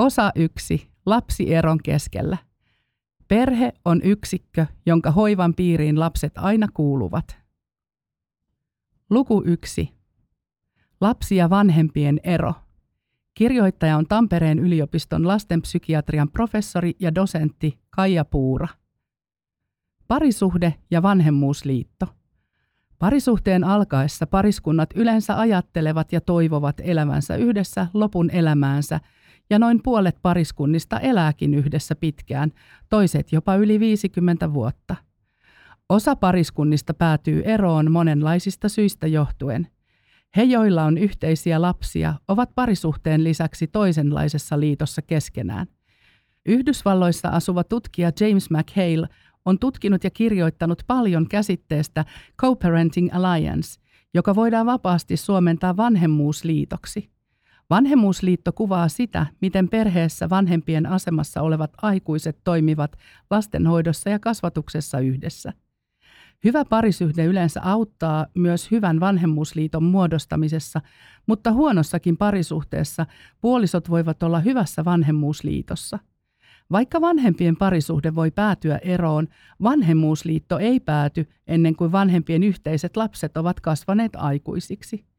Osa yksi. Lapsi eron keskellä. Perhe on yksikkö, jonka hoivan piiriin lapset aina kuuluvat. Luku yksi. Lapsi ja vanhempien ero. Kirjoittaja on Tampereen yliopiston lastenpsykiatrian professori ja dosentti Kaija Puura. Parisuhde ja vanhemmuusliitto. Parisuhteen alkaessa pariskunnat yleensä ajattelevat ja toivovat elävänsä yhdessä lopun elämäänsä, ja noin puolet pariskunnista elääkin yhdessä pitkään, toiset jopa yli 50 vuotta. Osa pariskunnista päätyy eroon monenlaisista syistä johtuen. He, joilla on yhteisiä lapsia, ovat parisuhteen lisäksi toisenlaisessa liitossa keskenään. Yhdysvalloissa asuva tutkija James McHale on tutkinut ja kirjoittanut paljon käsitteestä Co-Parenting Alliance, joka voidaan vapaasti suomentaa vanhemmuusliitoksi. Vanhemmuusliitto kuvaa sitä, miten perheessä vanhempien asemassa olevat aikuiset toimivat lastenhoidossa ja kasvatuksessa yhdessä. Hyvä parisuhde yleensä auttaa myös hyvän vanhemmuusliiton muodostamisessa, mutta huonossakin parisuhteessa puolisot voivat olla hyvässä vanhemmuusliitossa – vaikka vanhempien parisuhde voi päätyä eroon, vanhemmuusliitto ei pääty ennen kuin vanhempien yhteiset lapset ovat kasvaneet aikuisiksi.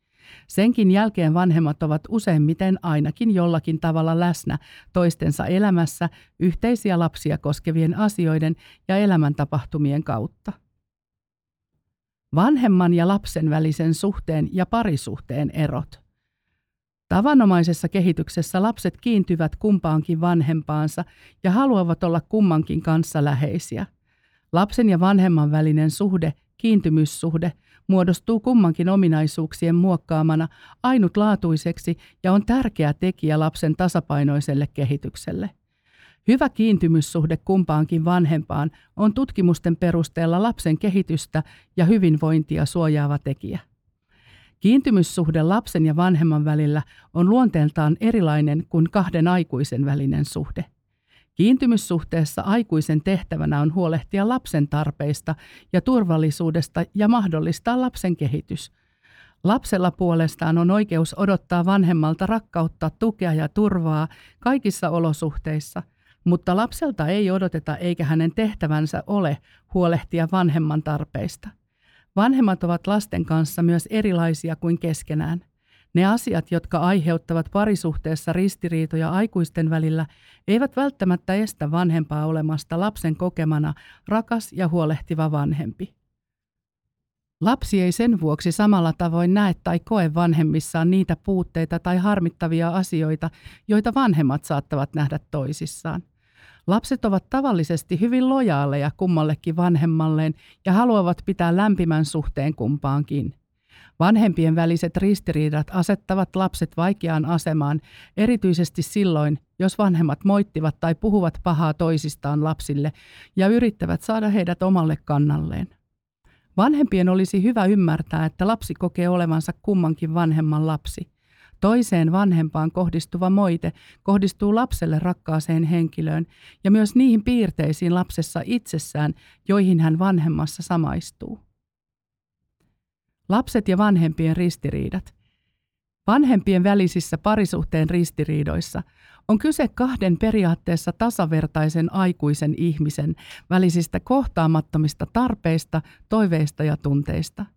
Senkin jälkeen vanhemmat ovat useimmiten ainakin jollakin tavalla läsnä toistensa elämässä yhteisiä lapsia koskevien asioiden ja elämäntapahtumien kautta. Vanhemman ja lapsen välisen suhteen ja parisuhteen erot. Tavanomaisessa kehityksessä lapset kiintyvät kumpaankin vanhempaansa ja haluavat olla kummankin kanssa läheisiä. Lapsen ja vanhemman välinen suhde, kiintymyssuhde, muodostuu kummankin ominaisuuksien muokkaamana ainutlaatuiseksi ja on tärkeä tekijä lapsen tasapainoiselle kehitykselle. Hyvä kiintymyssuhde kumpaankin vanhempaan on tutkimusten perusteella lapsen kehitystä ja hyvinvointia suojaava tekijä. Kiintymyssuhde lapsen ja vanhemman välillä on luonteeltaan erilainen kuin kahden aikuisen välinen suhde. Kiintymyssuhteessa aikuisen tehtävänä on huolehtia lapsen tarpeista ja turvallisuudesta ja mahdollistaa lapsen kehitys. Lapsella puolestaan on oikeus odottaa vanhemmalta rakkautta, tukea ja turvaa kaikissa olosuhteissa, mutta lapselta ei odoteta eikä hänen tehtävänsä ole huolehtia vanhemman tarpeista. Vanhemmat ovat lasten kanssa myös erilaisia kuin keskenään. Ne asiat, jotka aiheuttavat parisuhteessa ristiriitoja aikuisten välillä, eivät välttämättä estä vanhempaa olemasta lapsen kokemana rakas ja huolehtiva vanhempi. Lapsi ei sen vuoksi samalla tavoin näe tai koe vanhemmissaan niitä puutteita tai harmittavia asioita, joita vanhemmat saattavat nähdä toisissaan. Lapset ovat tavallisesti hyvin lojaaleja kummallekin vanhemmalleen ja haluavat pitää lämpimän suhteen kumpaankin. Vanhempien väliset ristiriidat asettavat lapset vaikeaan asemaan, erityisesti silloin, jos vanhemmat moittivat tai puhuvat pahaa toisistaan lapsille ja yrittävät saada heidät omalle kannalleen. Vanhempien olisi hyvä ymmärtää, että lapsi kokee olevansa kummankin vanhemman lapsi. Toiseen vanhempaan kohdistuva moite kohdistuu lapselle rakkaaseen henkilöön ja myös niihin piirteisiin lapsessa itsessään, joihin hän vanhemmassa samaistuu. Lapset ja vanhempien ristiriidat. Vanhempien välisissä parisuhteen ristiriidoissa on kyse kahden periaatteessa tasavertaisen aikuisen ihmisen välisistä kohtaamattomista tarpeista, toiveista ja tunteista –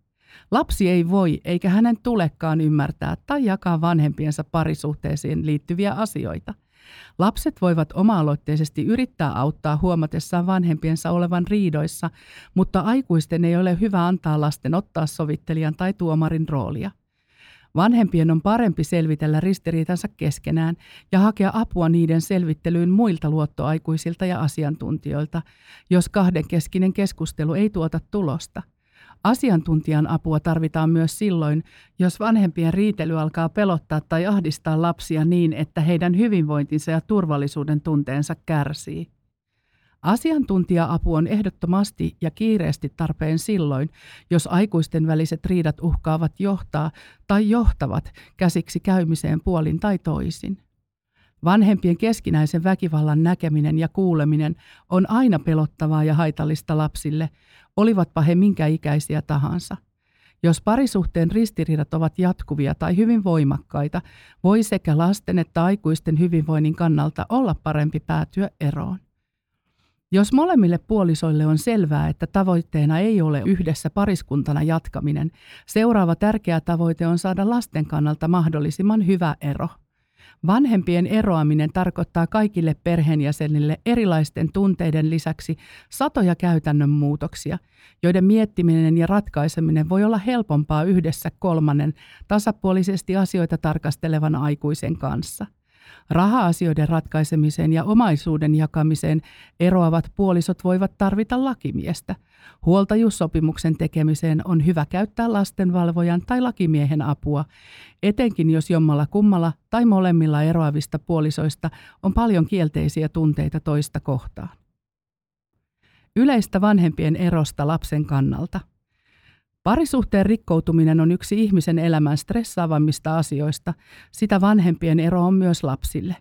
Lapsi ei voi eikä hänen tulekaan ymmärtää tai jakaa vanhempiensa parisuhteisiin liittyviä asioita. Lapset voivat oma-aloitteisesti yrittää auttaa huomatessaan vanhempiensa olevan riidoissa, mutta aikuisten ei ole hyvä antaa lasten ottaa sovittelijan tai tuomarin roolia. Vanhempien on parempi selvitellä ristiriitansa keskenään ja hakea apua niiden selvittelyyn muilta luottoaikuisilta ja asiantuntijoilta, jos kahdenkeskinen keskustelu ei tuota tulosta – Asiantuntijan apua tarvitaan myös silloin, jos vanhempien riitely alkaa pelottaa tai ahdistaa lapsia niin, että heidän hyvinvointinsa ja turvallisuuden tunteensa kärsii. Asiantuntija-apu on ehdottomasti ja kiireesti tarpeen silloin, jos aikuisten väliset riidat uhkaavat johtaa tai johtavat käsiksi käymiseen puolin tai toisin. Vanhempien keskinäisen väkivallan näkeminen ja kuuleminen on aina pelottavaa ja haitallista lapsille, olivatpa he minkä ikäisiä tahansa. Jos parisuhteen ristiriidat ovat jatkuvia tai hyvin voimakkaita, voi sekä lasten että aikuisten hyvinvoinnin kannalta olla parempi päätyä eroon. Jos molemmille puolisoille on selvää, että tavoitteena ei ole yhdessä pariskuntana jatkaminen, seuraava tärkeä tavoite on saada lasten kannalta mahdollisimman hyvä ero – Vanhempien eroaminen tarkoittaa kaikille perheenjäsenille erilaisten tunteiden lisäksi satoja käytännön muutoksia, joiden miettiminen ja ratkaiseminen voi olla helpompaa yhdessä kolmannen tasapuolisesti asioita tarkastelevan aikuisen kanssa. Raha-asioiden ratkaisemiseen ja omaisuuden jakamiseen eroavat puolisot voivat tarvita lakimiestä. Huoltajuussopimuksen tekemiseen on hyvä käyttää lastenvalvojan tai lakimiehen apua, etenkin jos jommalla kummalla tai molemmilla eroavista puolisoista on paljon kielteisiä tunteita toista kohtaan. Yleistä vanhempien erosta lapsen kannalta – Parisuhteen rikkoutuminen on yksi ihmisen elämän stressaavammista asioista. Sitä vanhempien ero on myös lapsille.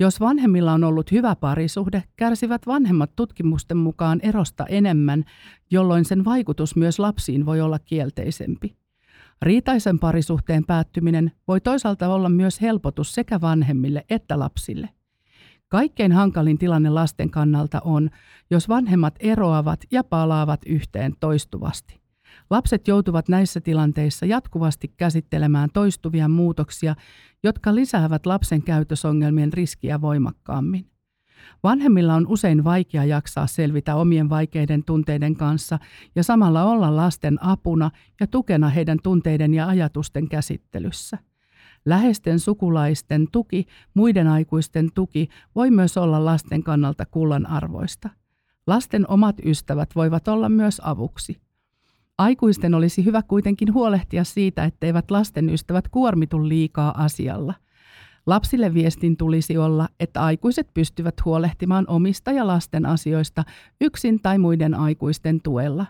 Jos vanhemmilla on ollut hyvä parisuhde, kärsivät vanhemmat tutkimusten mukaan erosta enemmän, jolloin sen vaikutus myös lapsiin voi olla kielteisempi. Riitaisen parisuhteen päättyminen voi toisaalta olla myös helpotus sekä vanhemmille että lapsille. Kaikkein hankalin tilanne lasten kannalta on, jos vanhemmat eroavat ja palaavat yhteen toistuvasti. Lapset joutuvat näissä tilanteissa jatkuvasti käsittelemään toistuvia muutoksia, jotka lisäävät lapsen käytösongelmien riskiä voimakkaammin. Vanhemmilla on usein vaikea jaksaa selvitä omien vaikeiden tunteiden kanssa ja samalla olla lasten apuna ja tukena heidän tunteiden ja ajatusten käsittelyssä. Läheisten sukulaisten tuki, muiden aikuisten tuki voi myös olla lasten kannalta kullan arvoista. Lasten omat ystävät voivat olla myös avuksi. Aikuisten olisi hyvä kuitenkin huolehtia siitä, etteivät lasten ystävät kuormitu liikaa asialla. Lapsille viestin tulisi olla, että aikuiset pystyvät huolehtimaan omista ja lasten asioista yksin tai muiden aikuisten tuella.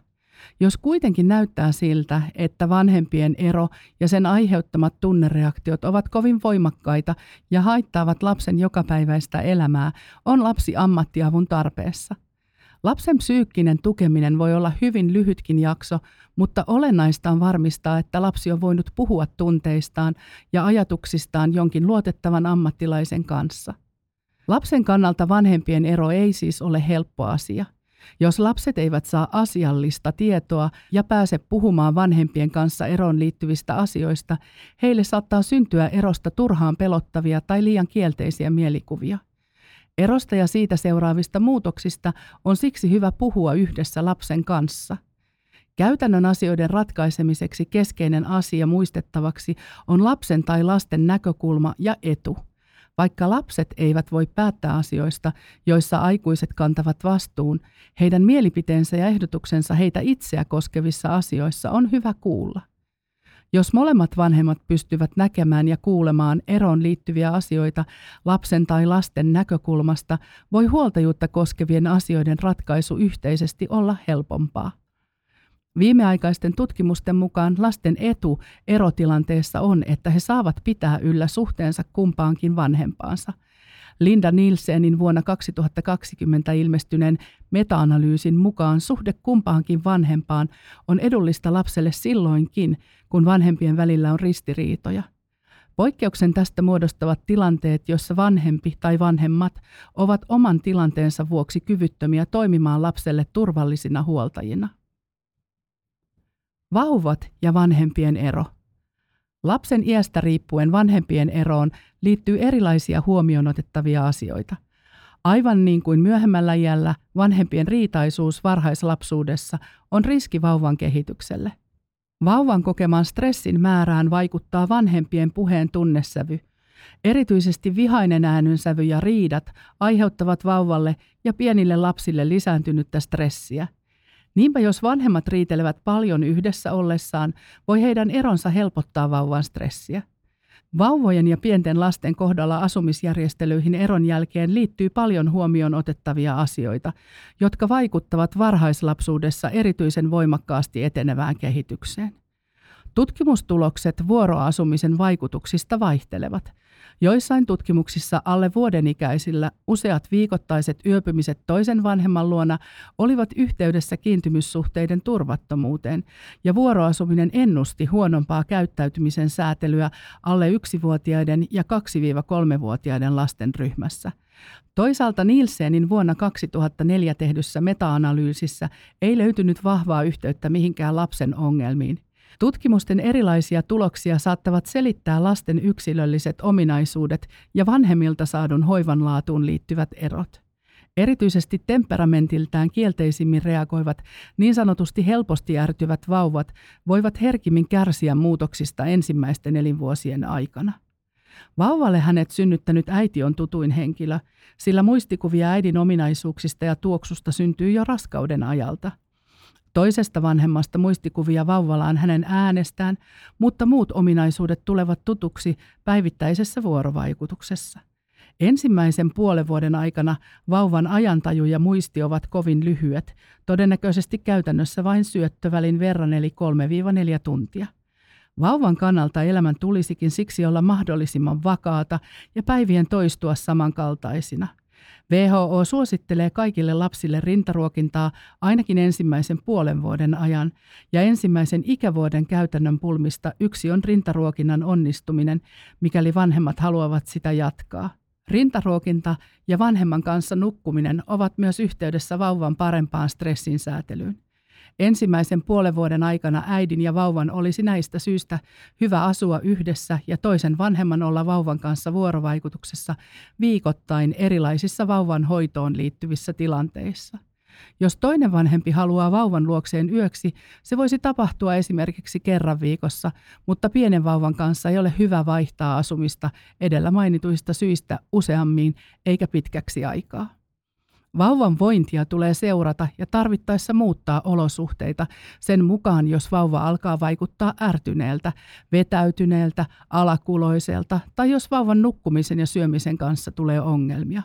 Jos kuitenkin näyttää siltä, että vanhempien ero ja sen aiheuttamat tunnereaktiot ovat kovin voimakkaita ja haittaavat lapsen jokapäiväistä elämää, on lapsi ammattiavun tarpeessa – Lapsen psyykkinen tukeminen voi olla hyvin lyhytkin jakso, mutta olennaista on varmistaa, että lapsi on voinut puhua tunteistaan ja ajatuksistaan jonkin luotettavan ammattilaisen kanssa. Lapsen kannalta vanhempien ero ei siis ole helppo asia. Jos lapset eivät saa asiallista tietoa ja pääse puhumaan vanhempien kanssa eroon liittyvistä asioista, heille saattaa syntyä erosta turhaan pelottavia tai liian kielteisiä mielikuvia. Erosta ja siitä seuraavista muutoksista on siksi hyvä puhua yhdessä lapsen kanssa. Käytännön asioiden ratkaisemiseksi keskeinen asia muistettavaksi on lapsen tai lasten näkökulma ja etu. Vaikka lapset eivät voi päättää asioista, joissa aikuiset kantavat vastuun, heidän mielipiteensä ja ehdotuksensa heitä itseä koskevissa asioissa on hyvä kuulla. Jos molemmat vanhemmat pystyvät näkemään ja kuulemaan eroon liittyviä asioita lapsen tai lasten näkökulmasta, voi huoltajuutta koskevien asioiden ratkaisu yhteisesti olla helpompaa. Viimeaikaisten tutkimusten mukaan lasten etu erotilanteessa on, että he saavat pitää yllä suhteensa kumpaankin vanhempaansa – Linda Nielsenin vuonna 2020 ilmestyneen meta-analyysin mukaan suhde kumpaankin vanhempaan on edullista lapselle silloinkin, kun vanhempien välillä on ristiriitoja. Poikkeuksen tästä muodostavat tilanteet, joissa vanhempi tai vanhemmat ovat oman tilanteensa vuoksi kyvyttömiä toimimaan lapselle turvallisina huoltajina. Vauvat ja vanhempien ero – Lapsen iästä riippuen vanhempien eroon liittyy erilaisia huomioon otettavia asioita. Aivan niin kuin myöhemmällä iällä vanhempien riitaisuus varhaislapsuudessa on riski vauvan kehitykselle. Vauvan kokeman stressin määrään vaikuttaa vanhempien puheen tunnesävy. Erityisesti vihainen äänensävy ja riidat aiheuttavat vauvalle ja pienille lapsille lisääntynyttä stressiä – Niinpä jos vanhemmat riitelevät paljon yhdessä ollessaan, voi heidän eronsa helpottaa vauvan stressiä. Vauvojen ja pienten lasten kohdalla asumisjärjestelyihin eron jälkeen liittyy paljon huomioon otettavia asioita, jotka vaikuttavat varhaislapsuudessa erityisen voimakkaasti etenevään kehitykseen. Tutkimustulokset vuoroasumisen vaikutuksista vaihtelevat. Joissain tutkimuksissa alle vuodenikäisillä useat viikoittaiset yöpymiset toisen vanhemman luona olivat yhteydessä kiintymyssuhteiden turvattomuuteen, ja vuoroasuminen ennusti huonompaa käyttäytymisen säätelyä alle yksivuotiaiden ja 2-3-vuotiaiden lasten ryhmässä. Toisaalta Nielsenin vuonna 2004 tehdyssä meta-analyysissä ei löytynyt vahvaa yhteyttä mihinkään lapsen ongelmiin. Tutkimusten erilaisia tuloksia saattavat selittää lasten yksilölliset ominaisuudet ja vanhemmilta saadun hoivan laatuun liittyvät erot. Erityisesti temperamentiltään kielteisimmin reagoivat, niin sanotusti helposti ärtyvät vauvat voivat herkimmin kärsiä muutoksista ensimmäisten elinvuosien aikana. Vauvalle hänet synnyttänyt äiti on tutuin henkilö, sillä muistikuvia äidin ominaisuuksista ja tuoksusta syntyy jo raskauden ajalta – Toisesta vanhemmasta muistikuvia vauvalaan hänen äänestään, mutta muut ominaisuudet tulevat tutuksi päivittäisessä vuorovaikutuksessa. Ensimmäisen puolen vuoden aikana vauvan ajantaju ja muisti ovat kovin lyhyet, todennäköisesti käytännössä vain syöttövälin verran eli 3-4 tuntia. Vauvan kannalta elämän tulisikin siksi olla mahdollisimman vakaata ja päivien toistua samankaltaisina – WHO suosittelee kaikille lapsille rintaruokintaa ainakin ensimmäisen puolen vuoden ajan, ja ensimmäisen ikävuoden käytännön pulmista yksi on rintaruokinnan onnistuminen, mikäli vanhemmat haluavat sitä jatkaa. Rintaruokinta ja vanhemman kanssa nukkuminen ovat myös yhteydessä vauvan parempaan stressin säätelyyn. Ensimmäisen puolen vuoden aikana äidin ja vauvan olisi näistä syistä hyvä asua yhdessä ja toisen vanhemman olla vauvan kanssa vuorovaikutuksessa viikoittain erilaisissa vauvan hoitoon liittyvissä tilanteissa. Jos toinen vanhempi haluaa vauvan luokseen yöksi, se voisi tapahtua esimerkiksi kerran viikossa, mutta pienen vauvan kanssa ei ole hyvä vaihtaa asumista edellä mainituista syistä useammin eikä pitkäksi aikaa. Vauvan vointia tulee seurata ja tarvittaessa muuttaa olosuhteita sen mukaan, jos vauva alkaa vaikuttaa ärtyneeltä, vetäytyneeltä, alakuloiselta tai jos vauvan nukkumisen ja syömisen kanssa tulee ongelmia.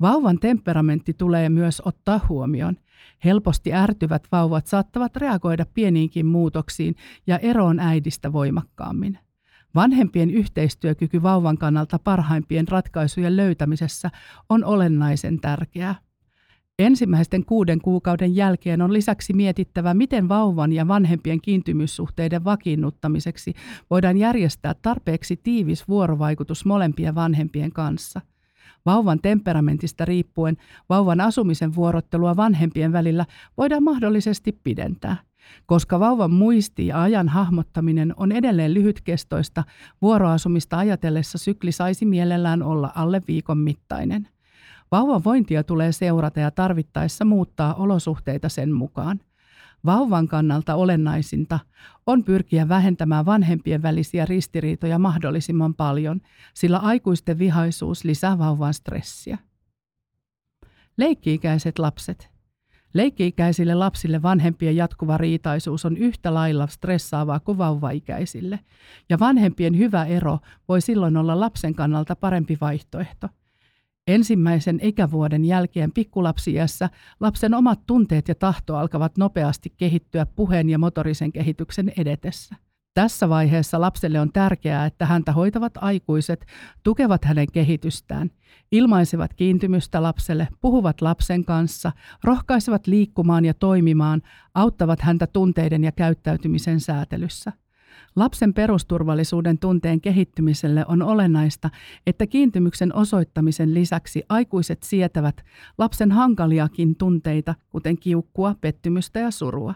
Vauvan temperamentti tulee myös ottaa huomioon. Helposti ärtyvät vauvat saattavat reagoida pieniinkin muutoksiin ja eroon äidistä voimakkaammin. Vanhempien yhteistyökyky vauvan kannalta parhaimpien ratkaisujen löytämisessä on olennaisen tärkeää. Ensimmäisten kuuden kuukauden jälkeen on lisäksi mietittävä, miten vauvan ja vanhempien kiintymyssuhteiden vakiinnuttamiseksi voidaan järjestää tarpeeksi tiivis vuorovaikutus molempien vanhempien kanssa. Vauvan temperamentista riippuen vauvan asumisen vuorottelua vanhempien välillä voidaan mahdollisesti pidentää. Koska vauvan muisti ja ajan hahmottaminen on edelleen lyhytkestoista, vuoroasumista ajatellessa sykli saisi mielellään olla alle viikon mittainen. Vauvan vointia tulee seurata ja tarvittaessa muuttaa olosuhteita sen mukaan. Vauvan kannalta olennaisinta on pyrkiä vähentämään vanhempien välisiä ristiriitoja mahdollisimman paljon, sillä aikuisten vihaisuus lisää vauvan stressiä. Leikki-ikäiset lapset. Leikki-ikäisille lapsille vanhempien jatkuva riitaisuus on yhtä lailla stressaavaa kuin vauvaikäisille, ja vanhempien hyvä ero voi silloin olla lapsen kannalta parempi vaihtoehto – Ensimmäisen ikävuoden jälkeen pikkulapsiässä lapsen omat tunteet ja tahto alkavat nopeasti kehittyä puheen ja motorisen kehityksen edetessä. Tässä vaiheessa lapselle on tärkeää, että häntä hoitavat aikuiset tukevat hänen kehitystään, ilmaisevat kiintymystä lapselle, puhuvat lapsen kanssa, rohkaisevat liikkumaan ja toimimaan, auttavat häntä tunteiden ja käyttäytymisen säätelyssä – Lapsen perusturvallisuuden tunteen kehittymiselle on olennaista, että kiintymyksen osoittamisen lisäksi aikuiset sietävät lapsen hankaliakin tunteita, kuten kiukkua, pettymystä ja surua.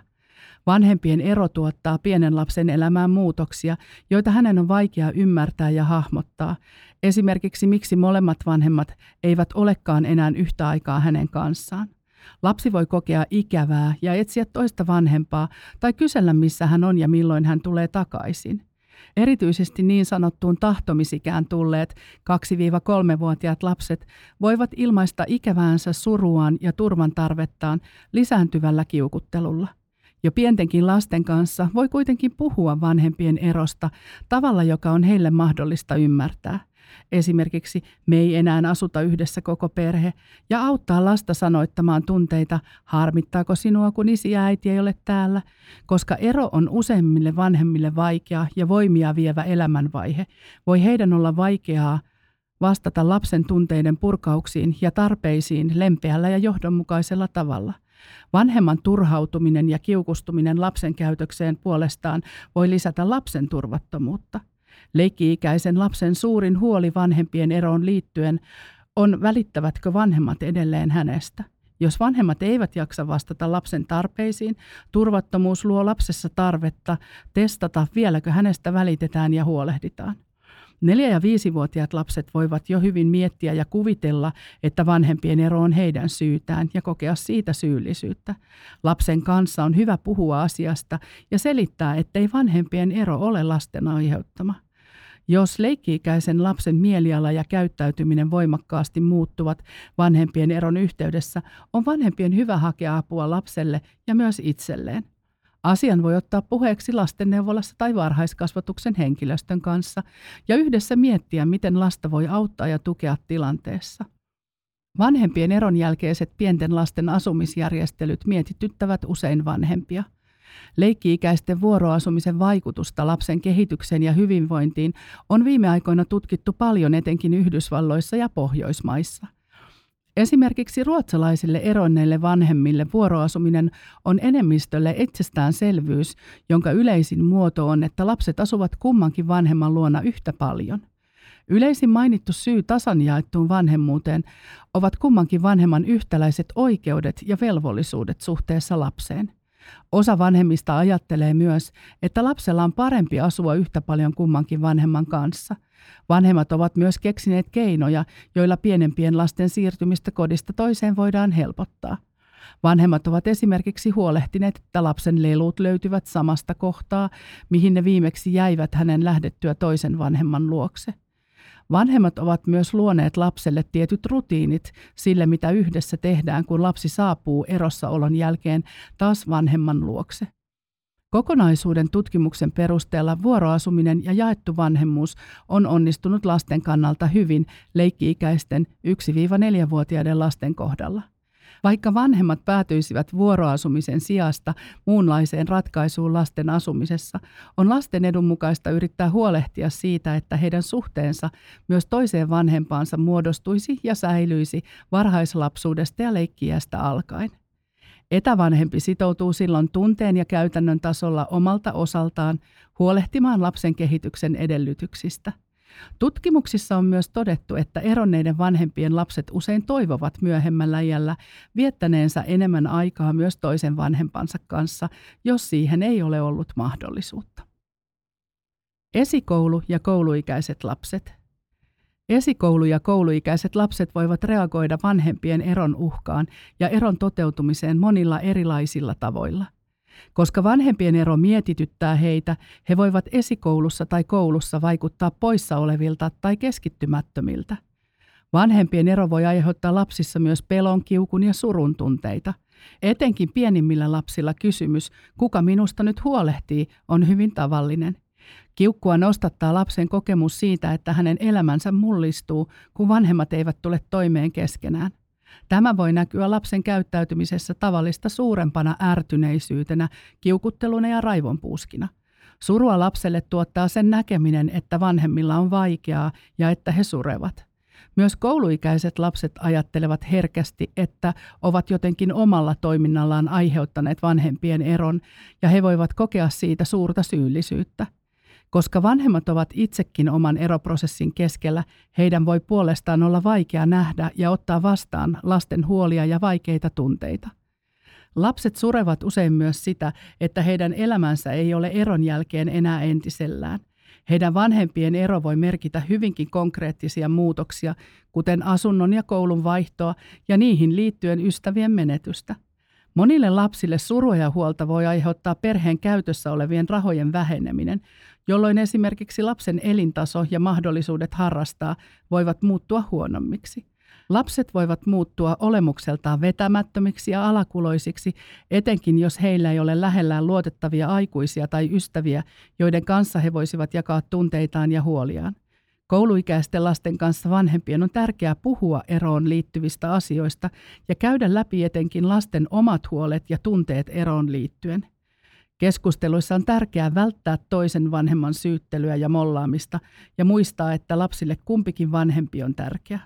Vanhempien ero tuottaa pienen lapsen elämään muutoksia, joita hänen on vaikea ymmärtää ja hahmottaa. Esimerkiksi miksi molemmat vanhemmat eivät olekaan enää yhtä aikaa hänen kanssaan. Lapsi voi kokea ikävää ja etsiä toista vanhempaa tai kysellä, missä hän on ja milloin hän tulee takaisin. Erityisesti niin sanottuun tahtomisikään tulleet 2-3-vuotiaat lapset voivat ilmaista ikäväänsä suruaan ja turvan tarvettaan lisääntyvällä kiukuttelulla. Jo pientenkin lasten kanssa voi kuitenkin puhua vanhempien erosta tavalla, joka on heille mahdollista ymmärtää. esimerkiksi me ei enää asuta yhdessä koko perhe, ja auttaa lasta sanoittamaan tunteita, harmittaako sinua, kun isi ja äiti ei ole täällä, koska ero on useimmille vanhemmille vaikea ja voimia vievä elämänvaihe. Voi heidän olla vaikeaa vastata lapsen tunteiden purkauksiin ja tarpeisiin lempeällä ja johdonmukaisella tavalla – Vanhemman turhautuminen ja kiukustuminen lapsen käytökseen puolestaan voi lisätä lapsen turvattomuutta. Leikki-ikäisen lapsen suurin huoli vanhempien eroon liittyen on välittävätkö vanhemmat edelleen hänestä. Jos vanhemmat eivät jaksa vastata lapsen tarpeisiin, turvattomuus luo lapsessa tarvetta testata, vieläkö hänestä välitetään ja huolehditaan. Neljä- ja viisivuotiaat lapset voivat jo hyvin miettiä ja kuvitella, että vanhempien ero on heidän syytään ja kokea siitä syyllisyyttä. Lapsen kanssa on hyvä puhua asiasta ja selittää, ettei vanhempien ero ole lasten aiheuttama. Jos leikki-ikäisen lapsen mieliala ja käyttäytyminen voimakkaasti muuttuvat vanhempien eron yhteydessä, on vanhempien hyvä hakea apua lapselle ja myös itselleen. Asian voi ottaa puheeksi lastenneuvolassa tai varhaiskasvatuksen henkilöstön kanssa ja yhdessä miettiä, miten lasta voi auttaa ja tukea tilanteessa. Vanhempien eron jälkeiset pienten lasten asumisjärjestelyt mietityttävät usein vanhempia. Leikki-ikäisten vuoroasumisen vaikutusta lapsen kehitykseen ja hyvinvointiin on viime aikoina tutkittu paljon etenkin Yhdysvalloissa ja Pohjoismaissa – Esimerkiksi ruotsalaisille eronneille vanhemmille vuoroasuminen on enemmistölle itsestäänselvyys, jonka yleisin muoto on, että lapset asuvat kummankin vanhemman luona yhtä paljon. Yleisin mainittu syy tasan jaettuun vanhemmuuteen ovat kummankin vanhemman yhtäläiset oikeudet ja velvollisuudet suhteessa lapseen. Osa vanhemmista ajattelee myös, että lapsella on parempi asua yhtä paljon kummankin vanhemman kanssa – Vanhemmat ovat myös keksineet keinoja, joilla pienempien lasten siirtymistä kodista toiseen voidaan helpottaa. Vanhemmat ovat esimerkiksi huolehtineet, että lapsen lelut löytyvät samasta kohtaa, mihin ne viimeksi jäivät hänen lähdettyä toisen vanhemman luokse. Vanhemmat ovat myös luoneet lapselle tietyt rutiinit sille, mitä yhdessä tehdään, kun lapsi saapuu erossaolon jälkeen taas vanhemman luokse. Kokonaisuuden tutkimuksen perusteella vuoroasuminen ja jaettu vanhemmuus on onnistunut lasten kannalta hyvin leikki-ikäisten 1-4-vuotiaiden lasten kohdalla. Vaikka vanhemmat päätyisivät vuoroasumisen sijasta muunlaiseen ratkaisuun lasten asumisessa, on lasten edun mukaista yrittää huolehtia siitä, että heidän suhteensa myös toiseen vanhempaansa muodostuisi ja säilyisi varhaislapsuudesta ja leikkiästä alkaen. Etävanhempi sitoutuu silloin tunteen ja käytännön tasolla omalta osaltaan huolehtimaan lapsen kehityksen edellytyksistä. Tutkimuksissa on myös todettu, että eronneiden vanhempien lapset usein toivovat myöhemmällä iällä viettäneensä enemmän aikaa myös toisen vanhempansa kanssa, jos siihen ei ole ollut mahdollisuutta. Esikoulu ja kouluikäiset lapset. Esikoulu- ja kouluikäiset lapset voivat reagoida vanhempien eron uhkaan ja eron toteutumiseen monilla erilaisilla tavoilla. Koska vanhempien ero mietityttää heitä, he voivat esikoulussa tai koulussa vaikuttaa poissa olevilta tai keskittymättömiltä. Vanhempien ero voi aiheuttaa lapsissa myös pelon, kiukun ja surun tunteita. Etenkin pienimmillä lapsilla kysymys, kuka minusta nyt huolehtii, on hyvin tavallinen – Kiukkua nostattaa lapsen kokemus siitä, että hänen elämänsä mullistuu, kun vanhemmat eivät tule toimeen keskenään. Tämä voi näkyä lapsen käyttäytymisessä tavallista suurempana ärtyneisyytenä, kiukutteluna ja raivonpuuskina. Surua lapselle tuottaa sen näkeminen, että vanhemmilla on vaikeaa ja että he surevat. Myös kouluikäiset lapset ajattelevat herkästi, että ovat jotenkin omalla toiminnallaan aiheuttaneet vanhempien eron ja he voivat kokea siitä suurta syyllisyyttä. Koska vanhemmat ovat itsekin oman eroprosessin keskellä, heidän voi puolestaan olla vaikea nähdä ja ottaa vastaan lasten huolia ja vaikeita tunteita. Lapset surevat usein myös sitä, että heidän elämänsä ei ole eron jälkeen enää entisellään. Heidän vanhempien ero voi merkitä hyvinkin konkreettisia muutoksia, kuten asunnon ja koulun vaihtoa ja niihin liittyen ystävien menetystä – Monille lapsille surua ja huolta voi aiheuttaa perheen käytössä olevien rahojen väheneminen, jolloin esimerkiksi lapsen elintaso ja mahdollisuudet harrastaa voivat muuttua huonommiksi. Lapset voivat muuttua olemukseltaan vetämättömiksi ja alakuloisiksi, etenkin jos heillä ei ole lähellään luotettavia aikuisia tai ystäviä, joiden kanssa he voisivat jakaa tunteitaan ja huoliaan. Kouluikäisten lasten kanssa vanhempien on tärkeää puhua eroon liittyvistä asioista ja käydä läpi etenkin lasten omat huolet ja tunteet eroon liittyen. Keskusteluissa on tärkeää välttää toisen vanhemman syyttelyä ja mollaamista ja muistaa, että lapsille kumpikin vanhempi on tärkeä.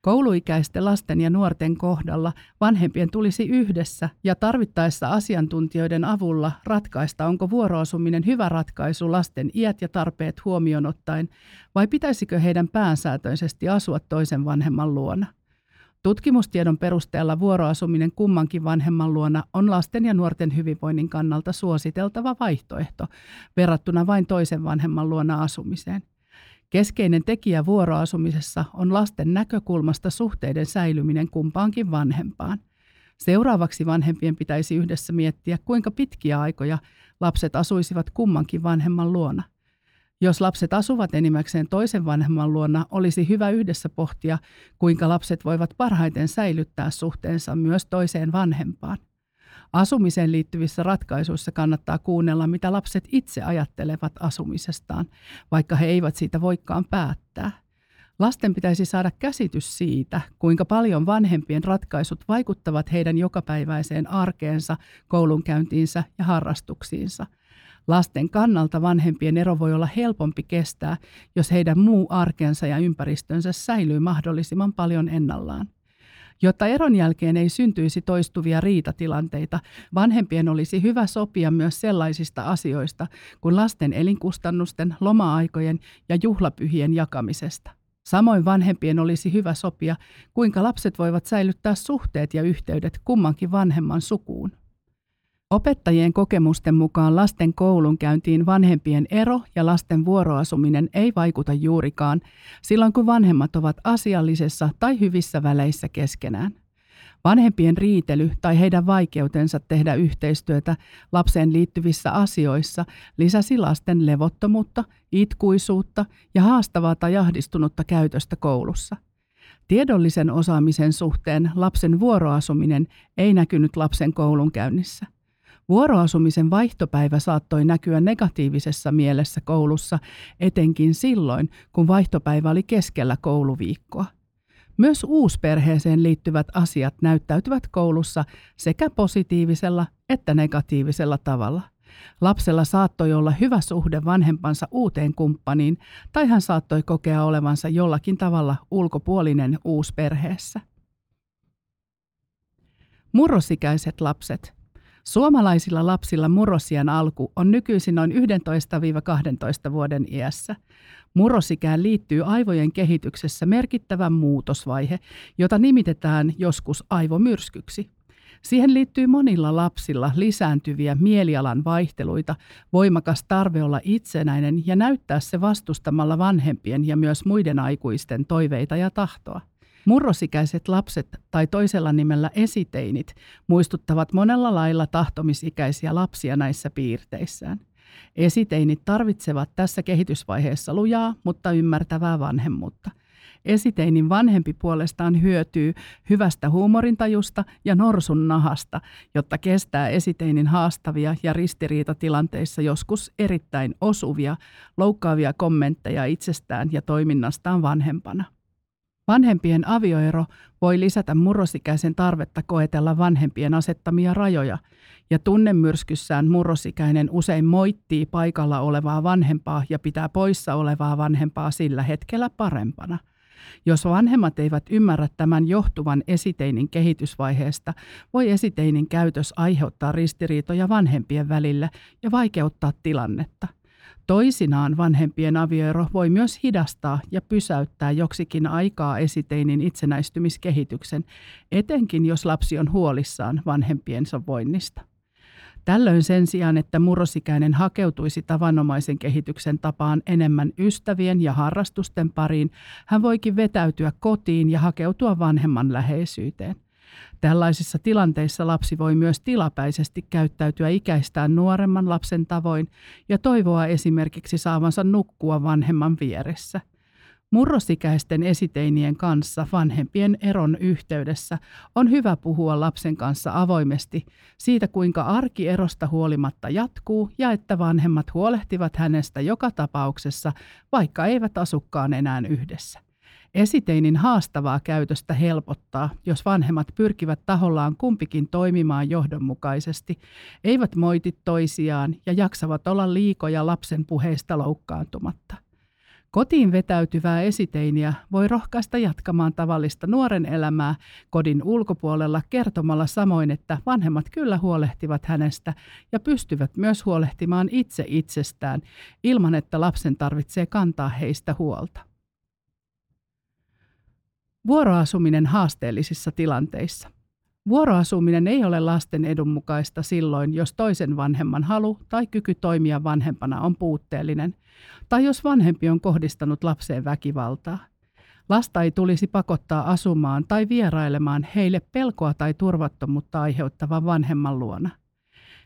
Kouluikäisten lasten ja nuorten kohdalla vanhempien tulisi yhdessä ja tarvittaessa asiantuntijoiden avulla ratkaista, onko vuoroasuminen hyvä ratkaisu lasten iät ja tarpeet huomioon ottaen, vai pitäisikö heidän päänsäätöisesti asua toisen vanhemman luona. Tutkimustiedon perusteella vuoroasuminen kummankin vanhemman luona on lasten ja nuorten hyvinvoinnin kannalta suositeltava vaihtoehto verrattuna vain toisen vanhemman luona asumiseen – Keskeinen tekijä vuoroasumisessa on lasten näkökulmasta suhteiden säilyminen kumpaankin vanhempaan. Seuraavaksi vanhempien pitäisi yhdessä miettiä, kuinka pitkiä aikoja lapset asuisivat kummankin vanhemman luona. Jos lapset asuvat enimmäkseen toisen vanhemman luona, olisi hyvä yhdessä pohtia, kuinka lapset voivat parhaiten säilyttää suhteensa myös toiseen vanhempaan. Asumiseen liittyvissä ratkaisuissa kannattaa kuunnella, mitä lapset itse ajattelevat asumisestaan, vaikka he eivät siitä voikaan päättää. Lasten pitäisi saada käsitys siitä, kuinka paljon vanhempien ratkaisut vaikuttavat heidän jokapäiväiseen arkeensa, koulunkäyntiinsä ja harrastuksiinsa. Lasten kannalta vanhempien ero voi olla helpompi kestää, jos heidän muu arkensa ja ympäristönsä säilyy mahdollisimman paljon ennallaan. Jotta eron jälkeen ei syntyisi toistuvia riitatilanteita, vanhempien olisi hyvä sopia myös sellaisista asioista kuin lasten elinkustannusten, loma-aikojen ja juhlapyhien jakamisesta. Samoin vanhempien olisi hyvä sopia, kuinka lapset voivat säilyttää suhteet ja yhteydet kummankin vanhemman sukuun. Opettajien kokemusten mukaan lasten koulunkäyntiin vanhempien ero ja lasten vuoroasuminen ei vaikuta juurikaan silloin, kun vanhemmat ovat asiallisessa tai hyvissä väleissä keskenään. Vanhempien riitely tai heidän vaikeutensa tehdä yhteistyötä lapseen liittyvissä asioissa lisäsi lasten levottomuutta, itkuisuutta ja haastavaa tai ahdistunutta käytöstä koulussa. Tiedollisen osaamisen suhteen lapsen vuoroasuminen ei näkynyt lapsen koulunkäynnissä. Vuoroasumisen vaihtopäivä saattoi näkyä negatiivisessa mielessä koulussa, etenkin silloin, kun vaihtopäivä oli keskellä kouluviikkoa. Myös uusperheeseen liittyvät asiat näyttäytyvät koulussa sekä positiivisella että negatiivisella tavalla. Lapsella saattoi olla hyvä suhde vanhempansa uuteen kumppaniin, tai hän saattoi kokea olevansa jollakin tavalla ulkopuolinen uusperheessä. Murrosikäiset lapset – Suomalaisilla lapsilla murrosian alku on nykyisin noin 11-12 vuoden iässä. Murrosikään liittyy aivojen kehityksessä merkittävä muutosvaihe, jota nimitetään joskus aivomyrskyksi. Siihen liittyy monilla lapsilla lisääntyviä mielialan vaihteluita, voimakas tarve olla itsenäinen ja näyttää se vastustamalla vanhempien ja myös muiden aikuisten toiveita ja tahtoa. Murrosikäiset lapset tai toisella nimellä esiteinit muistuttavat monella lailla tahtomisikäisiä lapsia näissä piirteissään. Esiteinit tarvitsevat tässä kehitysvaiheessa lujaa, mutta ymmärtävää vanhemmuutta. Esiteinin vanhempi puolestaan hyötyy hyvästä huumorintajusta ja norsun nahasta, jotta kestää esiteinin haastavia ja ristiriitatilanteissa joskus erittäin osuvia, loukkaavia kommentteja itsestään ja toiminnastaan vanhempana. Vanhempien avioero voi lisätä murrosikäisen tarvetta koetella vanhempien asettamia rajoja, ja tunnemyrskyssään murrosikäinen usein moittii paikalla olevaa vanhempaa ja pitää poissa olevaa vanhempaa sillä hetkellä parempana. Jos vanhemmat eivät ymmärrä tämän johtuvan esiteinin kehitysvaiheesta, voi esiteinin käytös aiheuttaa ristiriitoja vanhempien välillä ja vaikeuttaa tilannetta. Toisinaan vanhempien avioero voi myös hidastaa ja pysäyttää joksikin aikaa esiteinin itsenäistymiskehityksen, etenkin jos lapsi on huolissaan vanhempiensa voinnista. Tällöin sen sijaan, että murrosikäinen hakeutuisi tavanomaisen kehityksen tapaan enemmän ystävien ja harrastusten pariin, hän voikin vetäytyä kotiin ja hakeutua vanhemman läheisyyteen. Tällaisissa tilanteissa lapsi voi myös tilapäisesti käyttäytyä ikäistään nuoremman lapsen tavoin ja toivoa esimerkiksi saavansa nukkua vanhemman vieressä. Murrosikäisten esiteinien kanssa vanhempien eron yhteydessä on hyvä puhua lapsen kanssa avoimesti siitä, kuinka arki erosta huolimatta jatkuu ja että vanhemmat huolehtivat hänestä joka tapauksessa, vaikka eivät asukkaan enää yhdessä. Esiteinin haastavaa käytöstä helpottaa, jos vanhemmat pyrkivät tahollaan kumpikin toimimaan johdonmukaisesti, eivät moiti toisiaan ja jaksavat olla liikoja lapsen puheista loukkaantumatta. Kotiin vetäytyvää esiteiniä voi rohkaista jatkamaan tavallista nuoren elämää kodin ulkopuolella kertomalla samoin, että vanhemmat kyllä huolehtivat hänestä ja pystyvät myös huolehtimaan itse itsestään ilman, että lapsen tarvitsee kantaa heistä huolta. Vuoroasuminen haasteellisissa tilanteissa. Vuoroasuminen ei ole lasten edun mukaista silloin, jos toisen vanhemman halu tai kyky toimia vanhempana on puutteellinen, tai jos vanhempi on kohdistanut lapseen väkivaltaa. Lasta ei tulisi pakottaa asumaan tai vierailemaan heille pelkoa tai turvattomuutta aiheuttavan vanhemman luona –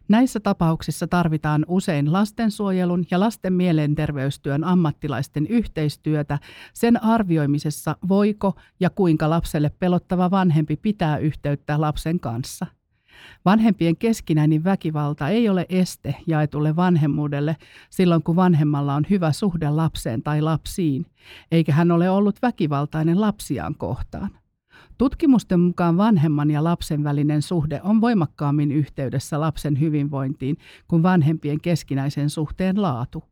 Näissä tapauksissa tarvitaan usein lastensuojelun ja lasten mielenterveystyön ammattilaisten yhteistyötä sen arvioimisessa, voiko ja kuinka lapselle pelottava vanhempi pitää yhteyttä lapsen kanssa. Vanhempien keskinäinen väkivalta ei ole este jaetulle vanhemmuudelle silloin, kun vanhemmalla on hyvä suhde lapseen tai lapsiin, eikä hän ole ollut väkivaltainen lapsiaan kohtaan. Tutkimusten mukaan vanhemman ja lapsen välinen suhde on voimakkaammin yhteydessä lapsen hyvinvointiin kuin vanhempien keskinäisen suhteen laatu.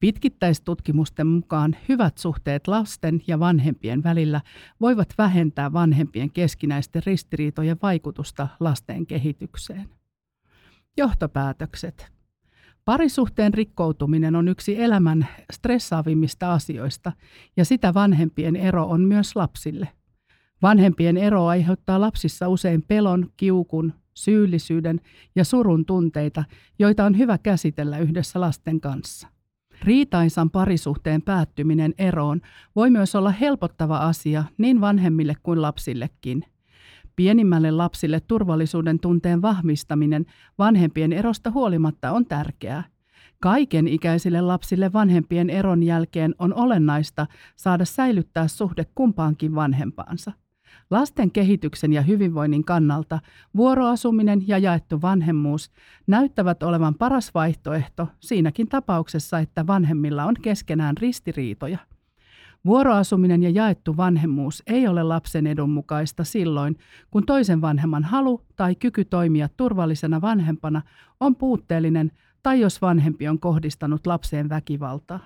Pitkittäistutkimusten mukaan hyvät suhteet lasten ja vanhempien välillä voivat vähentää vanhempien keskinäisten ristiriitojen vaikutusta lasten kehitykseen. Johtopäätökset. Parisuhteen rikkoutuminen on yksi elämän stressaavimmista asioista ja sitä vanhempien ero on myös lapsille. Vanhempien ero aiheuttaa lapsissa usein pelon, kiukun, syyllisyyden ja surun tunteita, joita on hyvä käsitellä yhdessä lasten kanssa. Riitaisan parisuhteen päättyminen eroon voi myös olla helpottava asia niin vanhemmille kuin lapsillekin. Pienimmälle lapsille turvallisuuden tunteen vahvistaminen vanhempien erosta huolimatta on tärkeää. Kaiken ikäisille lapsille vanhempien eron jälkeen on olennaista saada säilyttää suhde kumpaankin vanhempaansa. Lasten kehityksen ja hyvinvoinnin kannalta vuoroasuminen ja jaettu vanhemmuus näyttävät olevan paras vaihtoehto siinäkin tapauksessa, että vanhemmilla on keskenään ristiriitoja. Vuoroasuminen ja jaettu vanhemmuus ei ole lapsen edun mukaista silloin, kun toisen vanhemman halu tai kyky toimia turvallisena vanhempana on puutteellinen tai jos vanhempi on kohdistanut lapseen väkivaltaa.